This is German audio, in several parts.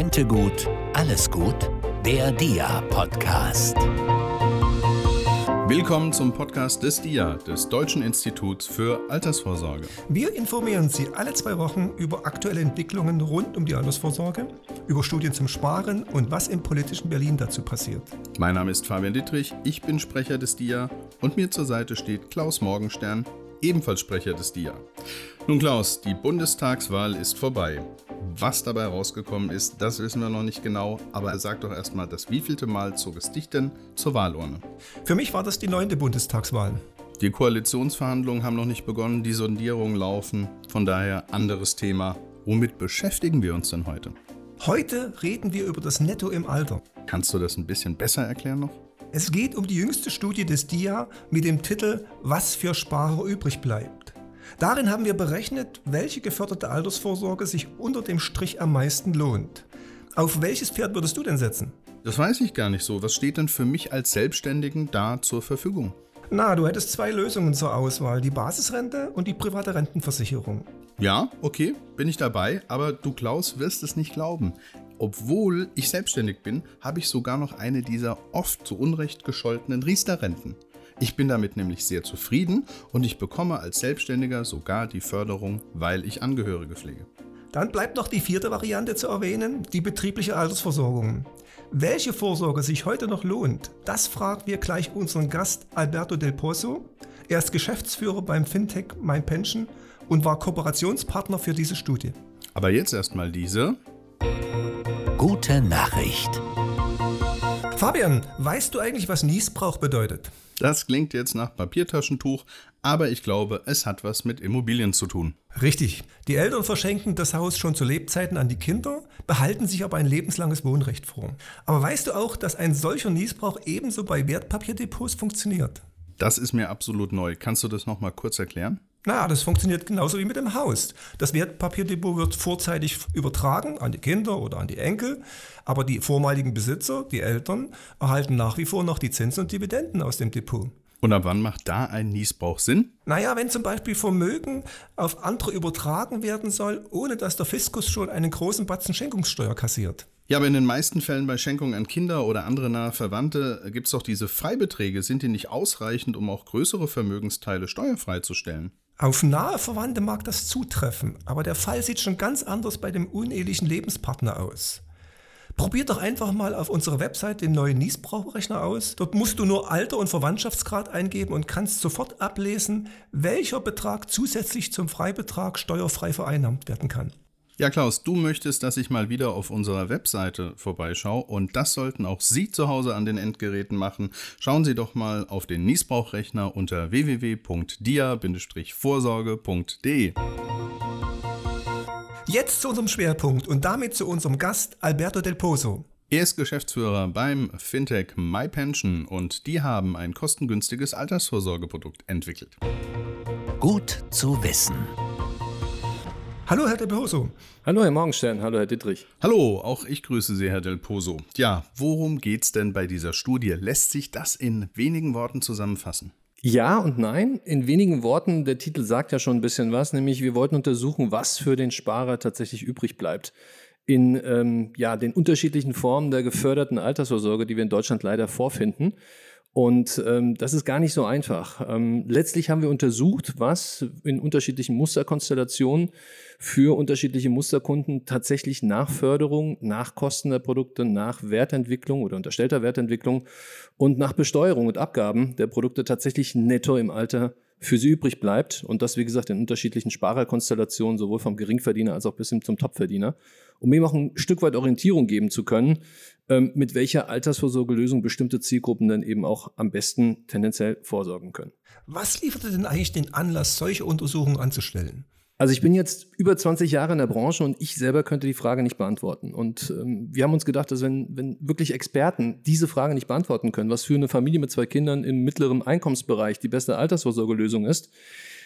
Rente gut, alles gut? Der DIA-Podcast. Willkommen zum Podcast des DIA, des Deutschen Instituts für Altersvorsorge. Wir informieren Sie alle zwei Wochen über aktuelle Entwicklungen rund um die Altersvorsorge, über Studien zum Sparen und was im politischen Berlin dazu passiert. Mein Name ist Fabian Dittrich, ich bin Sprecher des DIA und mir zur Seite steht Klaus Morgenstern, ebenfalls Sprecher des DIA. Nun Klaus, die Bundestagswahl ist vorbei. Was dabei rausgekommen ist, das wissen wir noch nicht genau, aber sag doch erstmal, das wievielte Mal zog es dich denn zur Wahlurne? Für mich war das die neunte Bundestagswahl. Die Koalitionsverhandlungen haben noch nicht begonnen, die Sondierungen laufen, von daher anderes Thema. Womit beschäftigen wir uns denn heute? Heute reden wir über das Netto im Alter. Kannst du das ein bisschen besser erklären noch? Es geht um die jüngste Studie des DIA mit dem Titel Was für Sparer übrig bleibt. Darin haben wir berechnet, welche geförderte Altersvorsorge sich unter dem Strich am meisten lohnt. Auf welches Pferd würdest du denn setzen? Das weiß ich gar nicht so. Was steht denn für mich als Selbstständigen da zur Verfügung? Na, du hättest zwei Lösungen zur Auswahl, die Basisrente und die private Rentenversicherung. Ja, okay, bin ich dabei, aber du Klaus wirst es nicht glauben. Obwohl ich selbstständig bin, habe ich sogar noch eine dieser oft zu Unrecht gescholtenen Riester-Renten. Ich bin damit nämlich sehr zufrieden und ich bekomme als Selbstständiger sogar die Förderung, weil ich Angehörige pflege. Dann bleibt noch die vierte Variante zu erwähnen, die betriebliche Altersversorgung. Welche Vorsorge sich heute noch lohnt, das fragen wir gleich unseren Gast Alberto Del Pozo. Er ist Geschäftsführer beim Fintech MyPension und war Kooperationspartner für diese Studie. Aber jetzt erstmal diese. Gute Nachricht. Fabian, weißt du eigentlich, was Niesbrauch bedeutet? Das klingt jetzt nach Papiertaschentuch, aber ich glaube, es hat was mit Immobilien zu tun. Richtig. Die Eltern verschenken das Haus schon zu Lebzeiten an die Kinder, behalten sich aber ein lebenslanges Wohnrecht vor. Aber weißt du auch, dass ein solcher Niesbrauch ebenso bei Wertpapierdepots funktioniert? Das ist mir absolut neu. Kannst du das nochmal kurz erklären? Na, das funktioniert genauso wie mit dem Haus. Das Wertpapierdepot wird vorzeitig übertragen an die Kinder oder an die Enkel, aber die vormaligen Besitzer, die Eltern, erhalten nach wie vor noch die Zinsen und Dividenden aus dem Depot. Und ab wann macht da ein Niesbrauch Sinn? Naja, wenn zum Beispiel Vermögen auf andere übertragen werden soll, ohne dass der Fiskus schon einen großen Batzen Schenkungssteuer kassiert. Ja, aber in den meisten Fällen bei Schenkungen an Kinder oder andere nahe Verwandte gibt es doch diese Freibeträge. Sind die nicht ausreichend, um auch größere Vermögensteile steuerfrei zu stellen? Auf nahe Verwandte mag das zutreffen, aber der Fall sieht schon ganz anders bei dem unehelichen Lebenspartner aus. Probier doch einfach mal auf unserer Website den neuen Niesbrauchrechner aus. Dort musst du nur Alter und Verwandtschaftsgrad eingeben und kannst sofort ablesen, welcher Betrag zusätzlich zum Freibetrag steuerfrei vereinnahmt werden kann. Ja, Klaus, du möchtest, dass ich mal wieder auf unserer Webseite vorbeischaue und das sollten auch Sie zu Hause an den Endgeräten machen. Schauen Sie doch mal auf den Niesbrauchrechner unter www.dia-vorsorge.de. Jetzt zu unserem Schwerpunkt und damit zu unserem Gast Alberto Del Pozo. Er ist Geschäftsführer beim Fintech MyPension und die haben ein kostengünstiges Altersvorsorgeprodukt entwickelt. Gut zu wissen. Hallo, Herr Del Pozo. Hallo, Herr Morgenstern. Hallo, Herr Dittrich. Hallo, auch ich grüße Sie, Herr Del Pozo. Ja, worum geht's denn bei dieser Studie? Lässt sich das in wenigen Worten zusammenfassen? Ja und nein. In wenigen Worten, der Titel sagt ja schon ein bisschen was, nämlich wir wollten untersuchen, was für den Sparer tatsächlich übrig bleibt. In ähm, ja, den unterschiedlichen Formen der geförderten Altersvorsorge, die wir in Deutschland leider vorfinden. Und ähm, das ist gar nicht so einfach. Ähm, letztlich haben wir untersucht, was in unterschiedlichen Musterkonstellationen für unterschiedliche Musterkunden tatsächlich nach Förderung, nach Kosten der Produkte, nach Wertentwicklung oder unterstellter Wertentwicklung und nach Besteuerung und Abgaben der Produkte tatsächlich netto im Alter für sie übrig bleibt. Und das, wie gesagt, in unterschiedlichen Sparerkonstellationen, sowohl vom Geringverdiener als auch bis hin zum Topverdiener, um ihm auch ein Stück weit Orientierung geben zu können, ähm, mit welcher Altersvorsorgelösung bestimmte Zielgruppen dann eben auch am besten tendenziell vorsorgen können. Was lieferte denn eigentlich den Anlass, solche Untersuchungen anzustellen? Also ich bin jetzt über 20 Jahre in der Branche und ich selber könnte die Frage nicht beantworten. Und ähm, wir haben uns gedacht, dass wenn, wenn wirklich Experten diese Frage nicht beantworten können, was für eine Familie mit zwei Kindern im mittleren Einkommensbereich die beste Altersvorsorgelösung ist,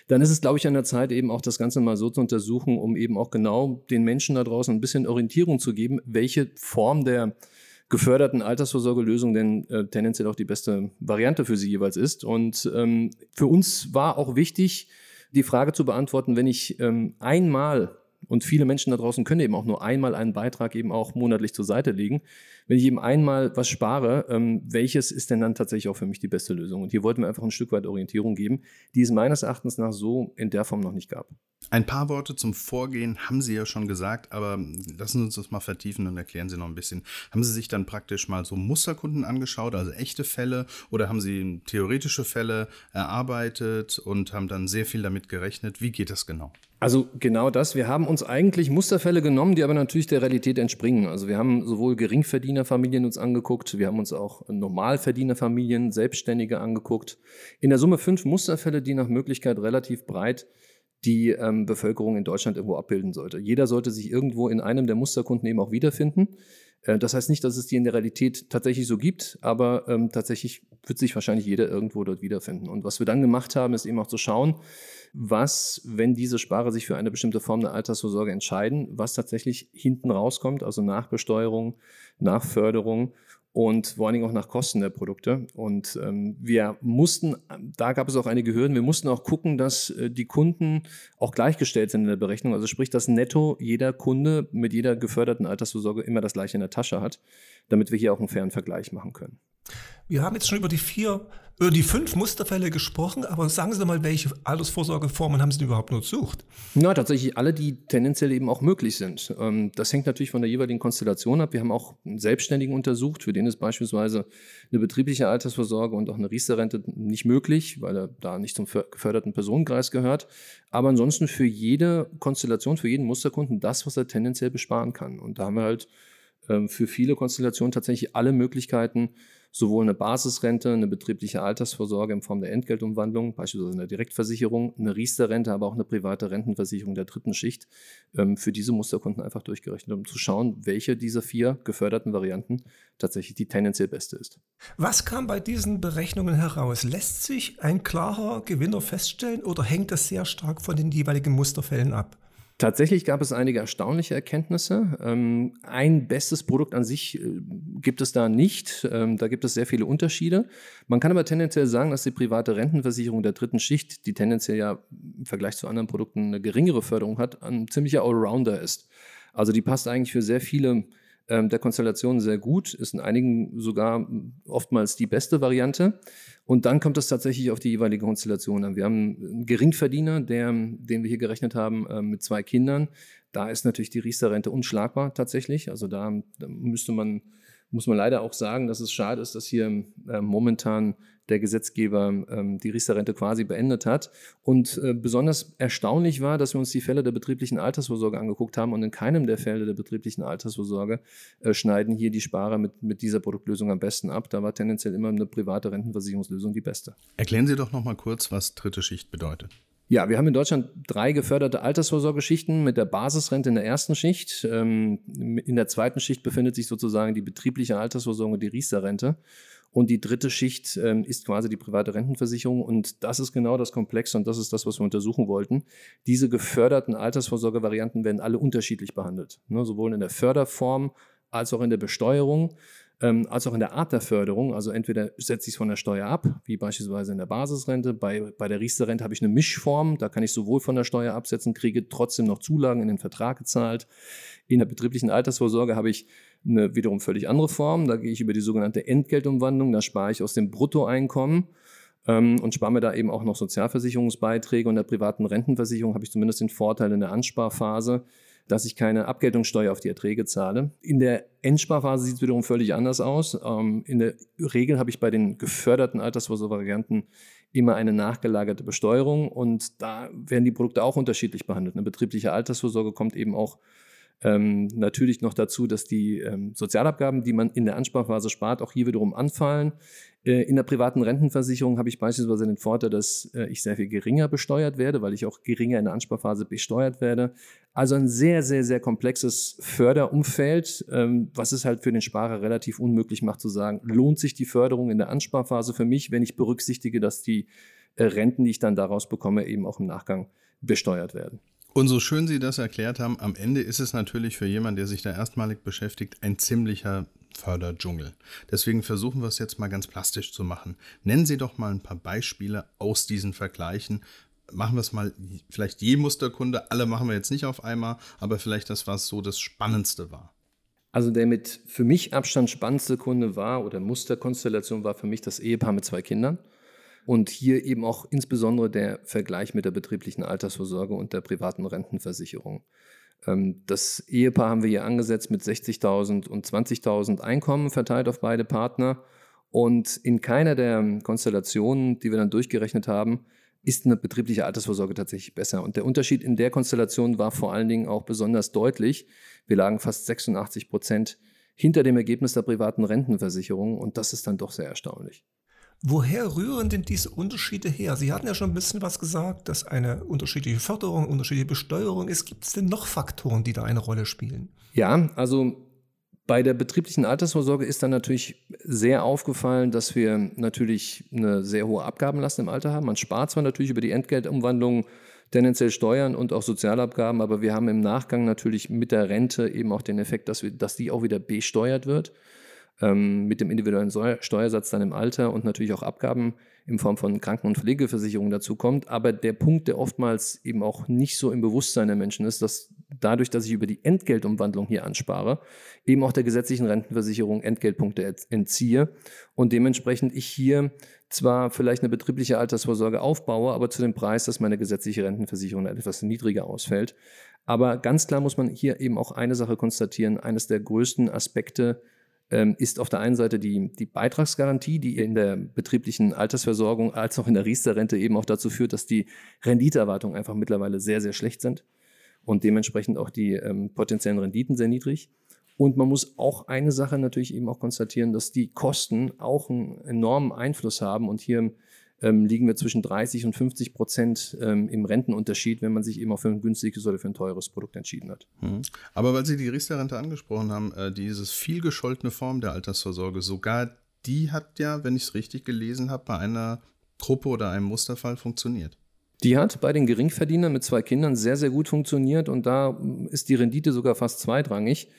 dann ist es, glaube ich, an der Zeit, eben auch das Ganze mal so zu untersuchen, um eben auch genau den Menschen da draußen ein bisschen Orientierung zu geben, welche Form der geförderten Altersvorsorgelösung denn äh, tendenziell auch die beste Variante für sie jeweils ist. Und ähm, für uns war auch wichtig, die Frage zu beantworten, wenn ich ähm, einmal Und viele Menschen da draußen können eben auch nur einmal einen Beitrag eben auch monatlich zur Seite legen. Wenn ich eben einmal was spare, ähm, welches ist denn dann tatsächlich auch für mich die beste Lösung? Und hier wollten wir einfach ein Stück weit Orientierung geben, die es meines Erachtens nach so in der Form noch nicht gab. Ein paar Worte zum Vorgehen haben Sie ja schon gesagt, aber lassen Sie uns das mal vertiefen und erklären Sie noch ein bisschen. Haben Sie sich dann praktisch mal so Musterkunden angeschaut, also echte Fälle, oder haben Sie theoretische Fälle erarbeitet und haben dann sehr viel damit gerechnet? Wie geht das genau? Also genau das. Wir haben uns eigentlich Musterfälle genommen, die aber natürlich der Realität entspringen. Also wir haben sowohl Geringverdienerfamilien uns angeguckt, wir haben uns auch Normalverdienerfamilien, Selbstständige angeguckt. In der Summe fünf Musterfälle, die nach Möglichkeit relativ breit die ähm, Bevölkerung in Deutschland irgendwo abbilden sollte. Jeder sollte sich irgendwo in einem der Musterkunden eben auch wiederfinden. Äh, das heißt nicht, dass es die in der Realität tatsächlich so gibt, aber ähm, tatsächlich wird sich wahrscheinlich jeder irgendwo dort wiederfinden. Und was wir dann gemacht haben, ist eben auch zu schauen, was, wenn diese Sparer sich für eine bestimmte Form der Altersvorsorge entscheiden, was tatsächlich hinten rauskommt, also Nachbesteuerung, Nachförderung und vor allen Dingen auch nach Kosten der Produkte. Und ähm, wir mussten, da gab es auch einige Hürden, wir mussten auch gucken, dass äh, die Kunden auch gleichgestellt sind in der Berechnung. Also sprich, dass netto jeder Kunde mit jeder geförderten Altersvorsorge immer das gleiche in der Tasche hat, damit wir hier auch einen fairen Vergleich machen können. Wir haben jetzt schon über die vier, über die fünf Musterfälle gesprochen, aber sagen Sie mal, welche Altersvorsorgeformen haben Sie denn überhaupt untersucht? Na, tatsächlich alle, die tendenziell eben auch möglich sind. Ähm, das hängt natürlich von der jeweiligen Konstellation ab. Wir haben auch einen Selbstständigen untersucht, für den ist beispielsweise eine betriebliche Altersvorsorge und auch eine Riester-Rente nicht möglich, weil er da nicht zum geförderten Personenkreis gehört. Aber ansonsten für jede Konstellation, für jeden Musterkunden das, was er tendenziell besparen kann. Und da haben wir halt ähm, für viele Konstellationen tatsächlich alle Möglichkeiten, sowohl eine Basisrente, eine betriebliche Altersvorsorge in Form der Entgeltumwandlung, beispielsweise eine Direktversicherung, eine Riester-Rente, aber auch eine private Rentenversicherung der dritten Schicht, ähm, für diese Musterkunden einfach durchgerechnet, um zu schauen, welche dieser vier geförderten Varianten tatsächlich die tendenziell beste ist. Was kam bei diesen Berechnungen heraus? Lässt sich ein klarer Gewinner feststellen oder hängt das sehr stark von den jeweiligen Musterfällen ab? Tatsächlich gab es einige erstaunliche Erkenntnisse. Ähm, ein bestes Produkt an sich äh, gibt es da nicht. Ähm, da gibt es sehr viele Unterschiede. Man kann aber tendenziell sagen, dass die private Rentenversicherung der dritten Schicht, die tendenziell ja im Vergleich zu anderen Produkten eine geringere Förderung hat, ein ziemlicher Allrounder ist. Also die passt eigentlich für sehr viele der Konstellationen sehr gut, ist in einigen sogar oftmals die beste Variante. Und dann kommt es tatsächlich auf die jeweilige Konstellation an. Wir haben einen Geringverdiener, der, den wir hier gerechnet haben, äh, mit zwei Kindern. Da ist natürlich die Riester-Rente unschlagbar tatsächlich. Also da, da müsste man, muss man leider auch sagen, dass es schade ist, dass hier äh, momentan der Gesetzgeber ähm, die Riester-Rente quasi beendet hat. Und äh, besonders erstaunlich war, dass wir uns die Fälle der betrieblichen Altersvorsorge angeguckt haben und in keinem der Fälle der betrieblichen Altersvorsorge äh, schneiden hier die Sparer mit, mit dieser Produktlösung am besten ab. Da war tendenziell immer eine private Rentenversicherungslösung die beste. Erklären Sie doch noch mal kurz, was dritte Schicht bedeutet. Ja, wir haben in Deutschland drei geförderte Altersvorsorgeschichten mit der Basisrente in der ersten Schicht. Ähm, in der zweiten Schicht befindet sich sozusagen die betriebliche Altersvorsorge, die Riester-Rente. Und die dritte Schicht ähm, ist quasi die private Rentenversicherung. Und das ist genau das Komplexe und das ist das, was wir untersuchen wollten. Diese geförderten Altersvorsorgevarianten werden alle unterschiedlich behandelt. Ne, sowohl in der Förderform als auch in der Besteuerung, ähm, als auch in der Art der Förderung. Also entweder setze ich es von der Steuer ab, wie beispielsweise in der Basisrente. Bei, bei der Riester-Rente habe ich eine Mischform. Da kann ich sowohl von der Steuer absetzen, kriege trotzdem noch Zulagen in den Vertrag gezahlt. In der betrieblichen Altersvorsorge habe ich eine wiederum völlig andere Form. Da gehe ich über die sogenannte Entgeltumwandlung. Da spare ich aus dem Bruttoeinkommen ähm, und spare mir da eben auch noch Sozialversicherungsbeiträge. Und der privaten Rentenversicherung habe ich zumindest den Vorteil in der Ansparphase, dass ich keine Abgeltungssteuer auf die Erträge zahle. In der Endsparphase sieht es wiederum völlig anders aus. Ähm, in der Regel habe ich bei den geförderten Altersvorsorgevarianten immer eine nachgelagerte Besteuerung und da werden die Produkte auch unterschiedlich behandelt. Eine betriebliche Altersvorsorge kommt eben auch ähm, natürlich noch dazu, dass die ähm, Sozialabgaben, die man in der Ansparphase spart, auch hier wiederum anfallen. Äh, in der privaten Rentenversicherung habe ich beispielsweise den Vorteil, dass äh, ich sehr viel geringer besteuert werde, weil ich auch geringer in der Ansparphase besteuert werde. Also ein sehr, sehr, sehr komplexes Förderumfeld, ähm, was es halt für den Sparer relativ unmöglich macht zu sagen, lohnt sich die Förderung in der Ansparphase für mich, wenn ich berücksichtige, dass die äh, Renten, die ich dann daraus bekomme, eben auch im Nachgang besteuert werden. Und so schön Sie das erklärt haben, am Ende ist es natürlich für jemanden, der sich da erstmalig beschäftigt, ein ziemlicher Förderdschungel. Deswegen versuchen wir es jetzt mal ganz plastisch zu machen. Nennen Sie doch mal ein paar Beispiele aus diesen Vergleichen. machen wir es mal, vielleicht je Musterkunde, alle machen wir jetzt nicht auf einmal, aber vielleicht das, was so das Spannendste war. Also der mit für mich Abstand spannendste Kunde war oder Musterkonstellation war für mich das Ehepaar mit zwei Kindern. Und hier eben auch insbesondere der Vergleich mit der betrieblichen Altersvorsorge und der privaten Rentenversicherung. Ähm, das Ehepaar haben wir hier angesetzt mit 60.000 und 20.000 Einkommen verteilt auf beide Partner. Und in keiner der Konstellationen, die wir dann durchgerechnet haben, ist eine betriebliche Altersvorsorge tatsächlich besser. Und der Unterschied in der Konstellation war vor allen Dingen auch besonders deutlich. Wir lagen fast 86 Prozent hinter dem Ergebnis der privaten Rentenversicherung und das ist dann doch sehr erstaunlich. Woher rühren denn diese Unterschiede her? Sie hatten ja schon ein bisschen was gesagt, dass eine unterschiedliche Förderung, unterschiedliche Besteuerung ist. Gibt es denn noch Faktoren, die da eine Rolle spielen? Ja, also bei der betrieblichen Altersvorsorge ist dann natürlich sehr aufgefallen, dass wir natürlich eine sehr hohe Abgabenlast im Alter haben. Man spart zwar natürlich über die Entgeltumwandlung tendenziell Steuern und auch Sozialabgaben, aber wir haben im Nachgang natürlich mit der Rente eben auch den Effekt, dass, wir, dass die auch wieder besteuert wird ähm, mit dem individuellen Steuersatz dann im Alter und natürlich auch Abgaben in Form von Kranken- und Pflegeversicherungen dazu kommt. Aber der Punkt, der oftmals eben auch nicht so im Bewusstsein der Menschen ist, dass dadurch, dass ich über die Entgeltumwandlung hier anspare, eben auch der gesetzlichen Rentenversicherung Entgeltpunkte entziehe und dementsprechend ich hier zwar vielleicht eine betriebliche Altersvorsorge aufbaue, aber zu dem Preis, dass meine gesetzliche Rentenversicherung etwas niedriger ausfällt. Aber ganz klar muss man hier eben auch eine Sache konstatieren. Eines der größten Aspekte ist auf der einen Seite die, die Beitragsgarantie, die in der betrieblichen Altersversorgung als auch in der Riester-Rente eben auch dazu führt, dass die Renditeerwartungen einfach mittlerweile sehr, sehr schlecht sind und dementsprechend auch die ähm, potenziellen Renditen sehr niedrig. Und man muss auch eine Sache natürlich eben auch konstatieren, dass die Kosten auch einen enormen Einfluss haben und hier ähm, liegen wir zwischen 30 und 50 Prozent ähm, im Rentenunterschied, wenn man sich eben auch für ein günstiges oder für ein teures Produkt entschieden hat. Mhm. Aber weil Sie die Riester-Rente angesprochen haben, äh, dieses viel gescholtene Form der Altersvorsorge, sogar die hat ja, wenn ich es richtig gelesen habe, bei einer Gruppe oder einem Musterfall funktioniert. Die hat bei den Geringverdienern mit zwei Kindern sehr, sehr gut funktioniert und da ist die Rendite sogar fast zweitrangig.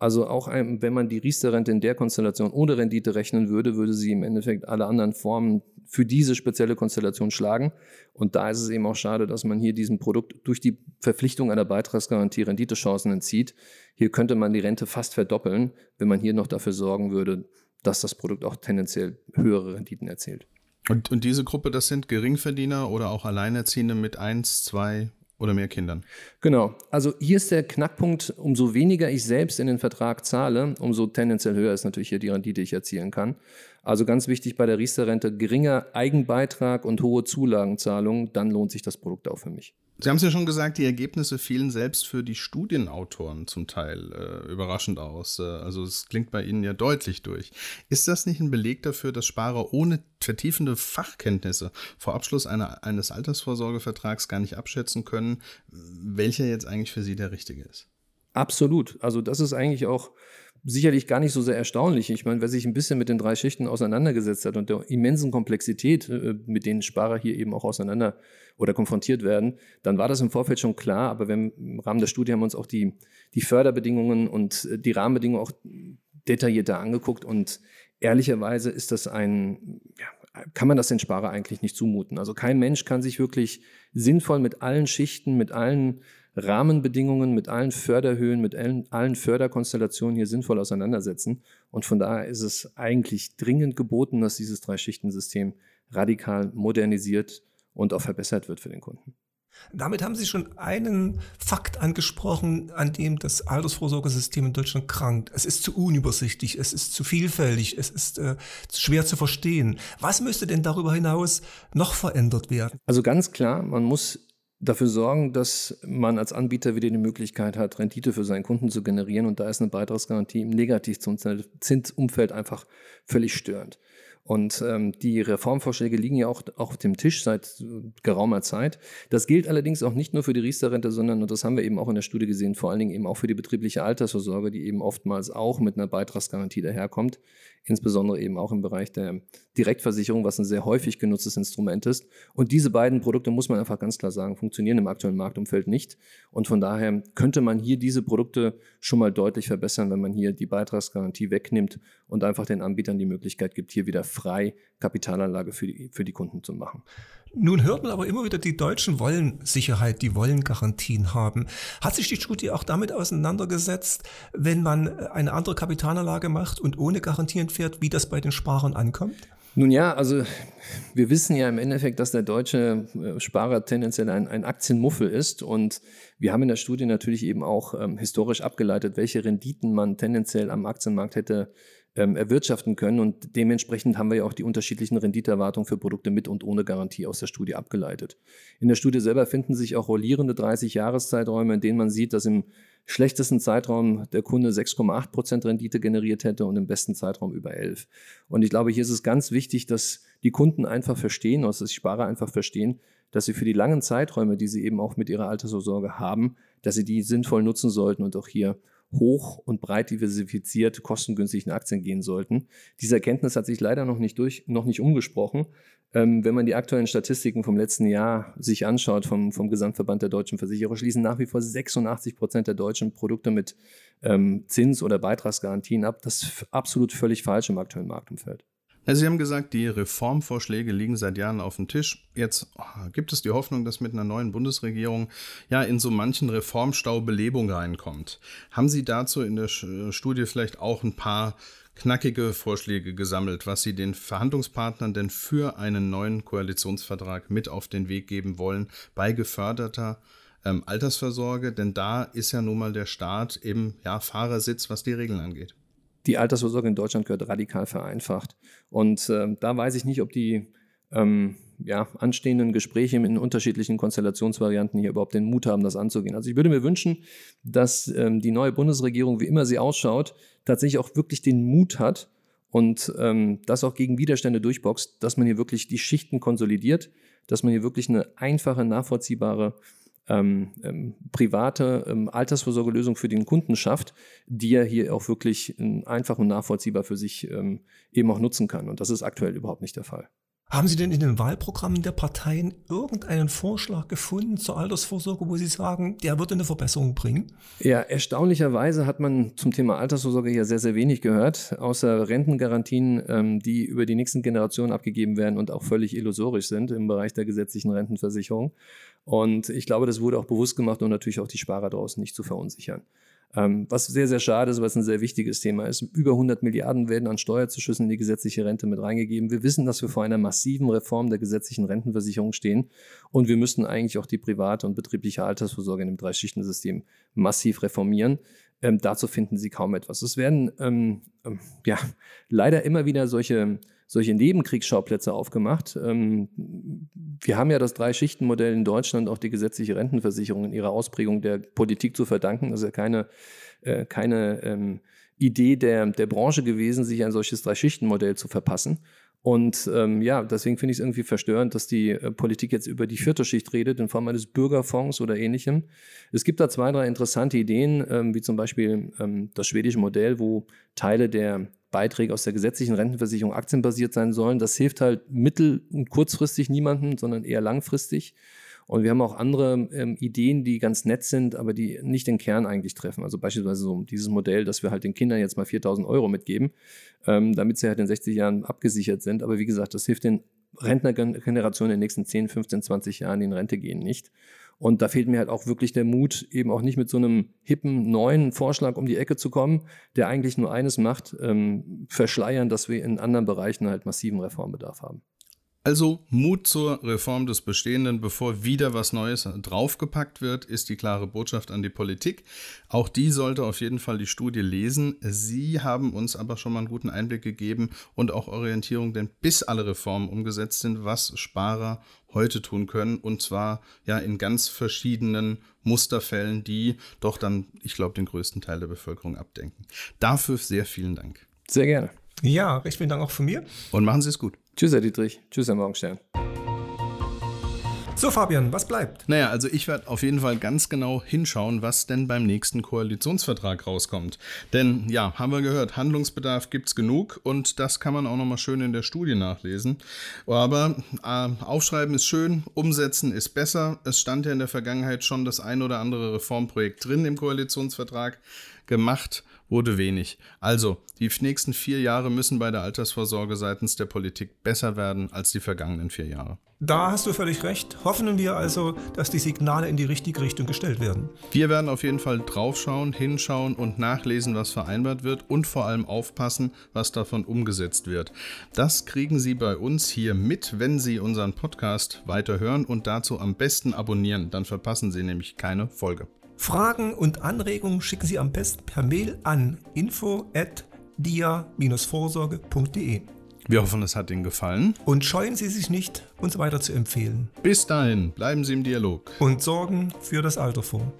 Also auch wenn man die Riester-Rente in der Konstellation ohne Rendite rechnen würde, würde sie im Endeffekt alle anderen Formen für diese spezielle Konstellation schlagen. Und da ist es eben auch schade, dass man hier diesem Produkt durch die Verpflichtung einer Beitragsgarantie Renditechancen entzieht. Hier könnte man die Rente fast verdoppeln, wenn man hier noch dafür sorgen würde, dass das Produkt auch tendenziell höhere Renditen erzielt. Und, und diese Gruppe, das sind Geringverdiener oder auch Alleinerziehende mit eins, zwei oder mehr Kindern. Genau. Also hier ist der Knackpunkt, umso weniger ich selbst in den Vertrag zahle, umso tendenziell höher ist natürlich hier die Rendite, die ich erzielen kann. Also ganz wichtig bei der Riester-Rente, geringer Eigenbeitrag und hohe Zulagenzahlungen, dann lohnt sich das Produkt auch für mich. Sie haben es ja schon gesagt, die Ergebnisse fielen selbst für die Studienautoren zum Teil äh, überraschend aus. Äh, also es klingt bei Ihnen ja deutlich durch. Ist das nicht ein Beleg dafür, dass Sparer ohne vertiefende Fachkenntnisse vor Abschluss einer, eines Altersvorsorgevertrags gar nicht abschätzen können, welcher jetzt eigentlich für Sie der richtige ist? Absolut. Also das ist eigentlich auch sicherlich gar nicht so sehr erstaunlich. Ich meine, wer sich ein bisschen mit den drei Schichten auseinandergesetzt hat und der immensen Komplexität, äh, mit denen Sparer hier eben auch auseinander oder konfrontiert werden, dann war das im Vorfeld schon klar. Aber wir im Rahmen der Studie haben wir uns auch die, die Förderbedingungen und äh, die Rahmenbedingungen auch detaillierter angeguckt. Und ehrlicherweise ist das ein, ja, kann man das den Sparer eigentlich nicht zumuten. Also kein Mensch kann sich wirklich sinnvoll mit allen Schichten, mit allen Rahmenbedingungen, mit allen Förderhöhen, mit allen, Förderkonstellationen hier sinnvoll auseinandersetzen. Und von daher ist es eigentlich dringend geboten, dass dieses Drei-Schichten-System radikal modernisiert und auch verbessert wird für den Kunden. Damit haben Sie schon einen Fakt angesprochen, an dem das Altersvorsorgesystem in Deutschland krankt. Es ist zu unübersichtlich, es ist zu vielfältig, es ist äh, schwer zu verstehen. Was müsste denn darüber hinaus noch verändert werden? Also ganz klar, man muss dafür sorgen, dass man als Anbieter wieder die Möglichkeit hat, Rendite für seinen Kunden zu generieren. Und da ist eine Beitragsgarantie im Negativzinsumfeld einfach völlig störend. Und ähm, die Reformvorschläge liegen ja auch, auch auf dem Tisch seit äh, geraumer Zeit. Das gilt allerdings auch nicht nur für die Riester-Rente, sondern, und das haben wir eben auch in der Studie gesehen, vor allen Dingen eben auch für die betriebliche Altersvorsorge, die eben oftmals auch mit einer Beitragsgarantie daherkommt insbesondere eben auch im Bereich der Direktversicherung, was ein sehr häufig genutztes Instrument ist. Und diese beiden Produkte, muss man einfach ganz klar sagen, funktionieren im aktuellen Marktumfeld nicht. Und von daher könnte man hier diese Produkte schon mal deutlich verbessern, wenn man hier die Beitragsgarantie wegnimmt und einfach den Anbietern die Möglichkeit gibt, hier wieder frei Kapitalanlage für die, für die Kunden zu machen. Nun hört man aber immer wieder, die Deutschen wollen Sicherheit, die wollen Garantien haben. Hat sich die Studie auch damit auseinandergesetzt, wenn man eine andere Kapitalanlage macht und ohne Garantien fährt, wie das bei den Sparern ankommt? Nun ja, also wir wissen ja im Endeffekt, dass der deutsche äh, Sparer tendenziell ein, ein Aktienmuffel ist. Und wir haben in der Studie natürlich eben auch ähm, historisch abgeleitet, welche Renditen man tendenziell am Aktienmarkt hätte ähm, erwirtschaften können. Und dementsprechend haben wir ja auch die unterschiedlichen Renditeerwartungen für Produkte mit und ohne Garantie aus der Studie abgeleitet. In der Studie selber finden sich auch rollierende 30-Jahreszeiträume, in denen man sieht, dass im schlechtesten Zeitraum der Kunde 6,8 Prozent Rendite generiert hätte und im besten Zeitraum über 11. Und ich glaube, hier ist es ganz wichtig, dass die Kunden einfach verstehen, dass die Sparer einfach verstehen, dass sie für die langen Zeiträume, die sie eben auch mit ihrer Altersvorsorge haben, dass sie die sinnvoll nutzen sollten und auch hier hoch und breit diversifiziert kostengünstig in Aktien gehen sollten. Diese Erkenntnis hat sich leider noch nicht durch, noch nicht umgesprochen. Ähm, wenn man die aktuellen Statistiken vom letzten Jahr sich anschaut, vom, vom Gesamtverband der deutschen Versicherer, schließen nach wie vor 86 Prozent der deutschen Produkte mit ähm, Zins- oder Beitragsgarantien ab. Das ist absolut völlig falsch im aktuellen Marktumfeld. Sie haben gesagt, die Reformvorschläge liegen seit Jahren auf dem Tisch. Jetzt oh, gibt es die Hoffnung, dass mit einer neuen Bundesregierung ja in so manchen Reformstau Belebung reinkommt. Haben Sie dazu in der Studie vielleicht auch ein paar knackige Vorschläge gesammelt, was Sie den Verhandlungspartnern denn für einen neuen Koalitionsvertrag mit auf den Weg geben wollen bei geförderter ähm, Altersvorsorge? Denn da ist ja nun mal der Staat im ja, Fahrersitz, was die Regeln angeht die Altersvorsorge in Deutschland gehört radikal vereinfacht. Und äh, da weiß ich nicht, ob die ähm, ja, anstehenden Gespräche in unterschiedlichen Konstellationsvarianten hier überhaupt den Mut haben, das anzugehen. Also ich würde mir wünschen, dass ähm, die neue Bundesregierung, wie immer sie ausschaut, tatsächlich auch wirklich den Mut hat und ähm, das auch gegen Widerstände durchboxt, dass man hier wirklich die Schichten konsolidiert, dass man hier wirklich eine einfache, nachvollziehbare ähm, ähm, private ähm, Altersvorsorgelösung für den Kunden schafft, die er hier auch wirklich ähm, einfach und nachvollziehbar für sich ähm, eben auch nutzen kann. Und das ist aktuell überhaupt nicht der Fall. Haben Sie denn in den Wahlprogrammen der Parteien irgendeinen Vorschlag gefunden zur Altersvorsorge, wo Sie sagen, der würde eine Verbesserung bringen? Ja, erstaunlicherweise hat man zum Thema Altersvorsorge ja sehr, sehr wenig gehört, außer Rentengarantien, ähm, die über die nächsten Generationen abgegeben werden und auch völlig illusorisch sind im Bereich der gesetzlichen Rentenversicherung. Und ich glaube, das wurde auch bewusst gemacht, um natürlich auch die Sparer draußen nicht zu verunsichern. Ähm, was sehr, sehr schade ist, was ein sehr wichtiges Thema ist. Über 100 Milliarden werden an Steuerzuschüssen in die gesetzliche Rente mit reingegeben. Wir wissen, dass wir vor einer massiven Reform der gesetzlichen Rentenversicherung stehen und wir müssen eigentlich auch die private und betriebliche Altersvorsorge in dem Dreischichtensystem massiv reformieren. Ähm, dazu finden Sie kaum etwas. Es werden ähm, ähm ja leider immer wieder solche solche Nebenkriegsschauplätze aufgemacht. Ähm, wir haben ja das Drei-Schichten-Modell in Deutschland, auch die gesetzliche Rentenversicherung in ihrer Ausprägung der Politik zu verdanken. Das ist ja keine, äh, keine ähm, Idee der, der Branche gewesen, sich ein solches Drei-Schichten-Modell zu verpassen. Und ähm, ja, deswegen finde ich es irgendwie verstörend, dass die äh, Politik jetzt über die vierte Schicht redet in Form eines Bürgerfonds oder ähnlichem. Es gibt da zwei, drei interessante Ideen, ähm, wie zum Beispiel ähm, das schwedische Modell, wo Teile der Beiträge aus der gesetzlichen Rentenversicherung aktienbasiert sein sollen. Das hilft halt mittel- und kurzfristig niemandem, sondern eher langfristig. Und wir haben auch andere ähm, Ideen, die ganz nett sind, aber die nicht den Kern eigentlich treffen. Also beispielsweise so dieses Modell, dass wir halt den Kindern jetzt mal 4000 Euro mitgeben, ähm, damit sie halt in 60 Jahren abgesichert sind. Aber wie gesagt, das hilft den Rentnergenerationen in den nächsten 10, 15, 20 Jahren in Rente gehen nicht. Und da fehlt mir halt auch wirklich der Mut, eben auch nicht mit so einem hippen, neuen Vorschlag um die Ecke zu kommen, der eigentlich nur eines macht, ähm, verschleiern, dass wir in anderen Bereichen halt massiven Reformbedarf haben. Also Mut zur Reform des Bestehenden, bevor wieder was Neues draufgepackt wird, ist die klare Botschaft an die Politik. Auch die sollte auf jeden Fall die Studie lesen. Sie haben uns aber schon mal einen guten Einblick gegeben und auch Orientierung, denn bis alle Reformen umgesetzt sind, was Sparer heute tun können und zwar ja in ganz verschiedenen Musterfällen, die doch dann, ich glaube, den größten Teil der Bevölkerung abdenken. Dafür sehr vielen Dank. Sehr gerne. Ja, recht vielen Dank auch von mir. Und machen Sie es gut. Tschüss, Herr Dietrich. Tschüss, Herr Morgenstern. So, Fabian, was bleibt? Naja, also ich werde auf jeden Fall ganz genau hinschauen, was denn beim nächsten Koalitionsvertrag rauskommt. Denn ja, haben wir gehört, Handlungsbedarf gibt es genug und das kann man auch nochmal schön in der Studie nachlesen. Aber äh, aufschreiben ist schön, umsetzen ist besser. Es stand ja in der Vergangenheit schon das ein oder andere Reformprojekt drin im Koalitionsvertrag. Gemacht wurde wenig. Also, die nächsten vier Jahre müssen bei der Altersvorsorge seitens der Politik besser werden als die vergangenen vier Jahre. Da hast du völlig recht. Hoffen wir also, dass die Signale in die richtige Richtung gestellt werden. Wir werden auf jeden Fall draufschauen, hinschauen und nachlesen, was vereinbart wird und vor allem aufpassen, was davon umgesetzt wird. Das kriegen Sie bei uns hier mit, wenn Sie unseren Podcast weiterhören und dazu am besten abonnieren. Dann verpassen Sie nämlich keine Folge. Fragen und Anregungen schicken Sie am besten per Mail an info@dia-vorsorge.de. Wir hoffen, es hat Ihnen gefallen. Und scheuen Sie sich nicht, uns weiter zu empfehlen. Bis dahin, bleiben Sie im Dialog. Und sorgen für das Alter vor.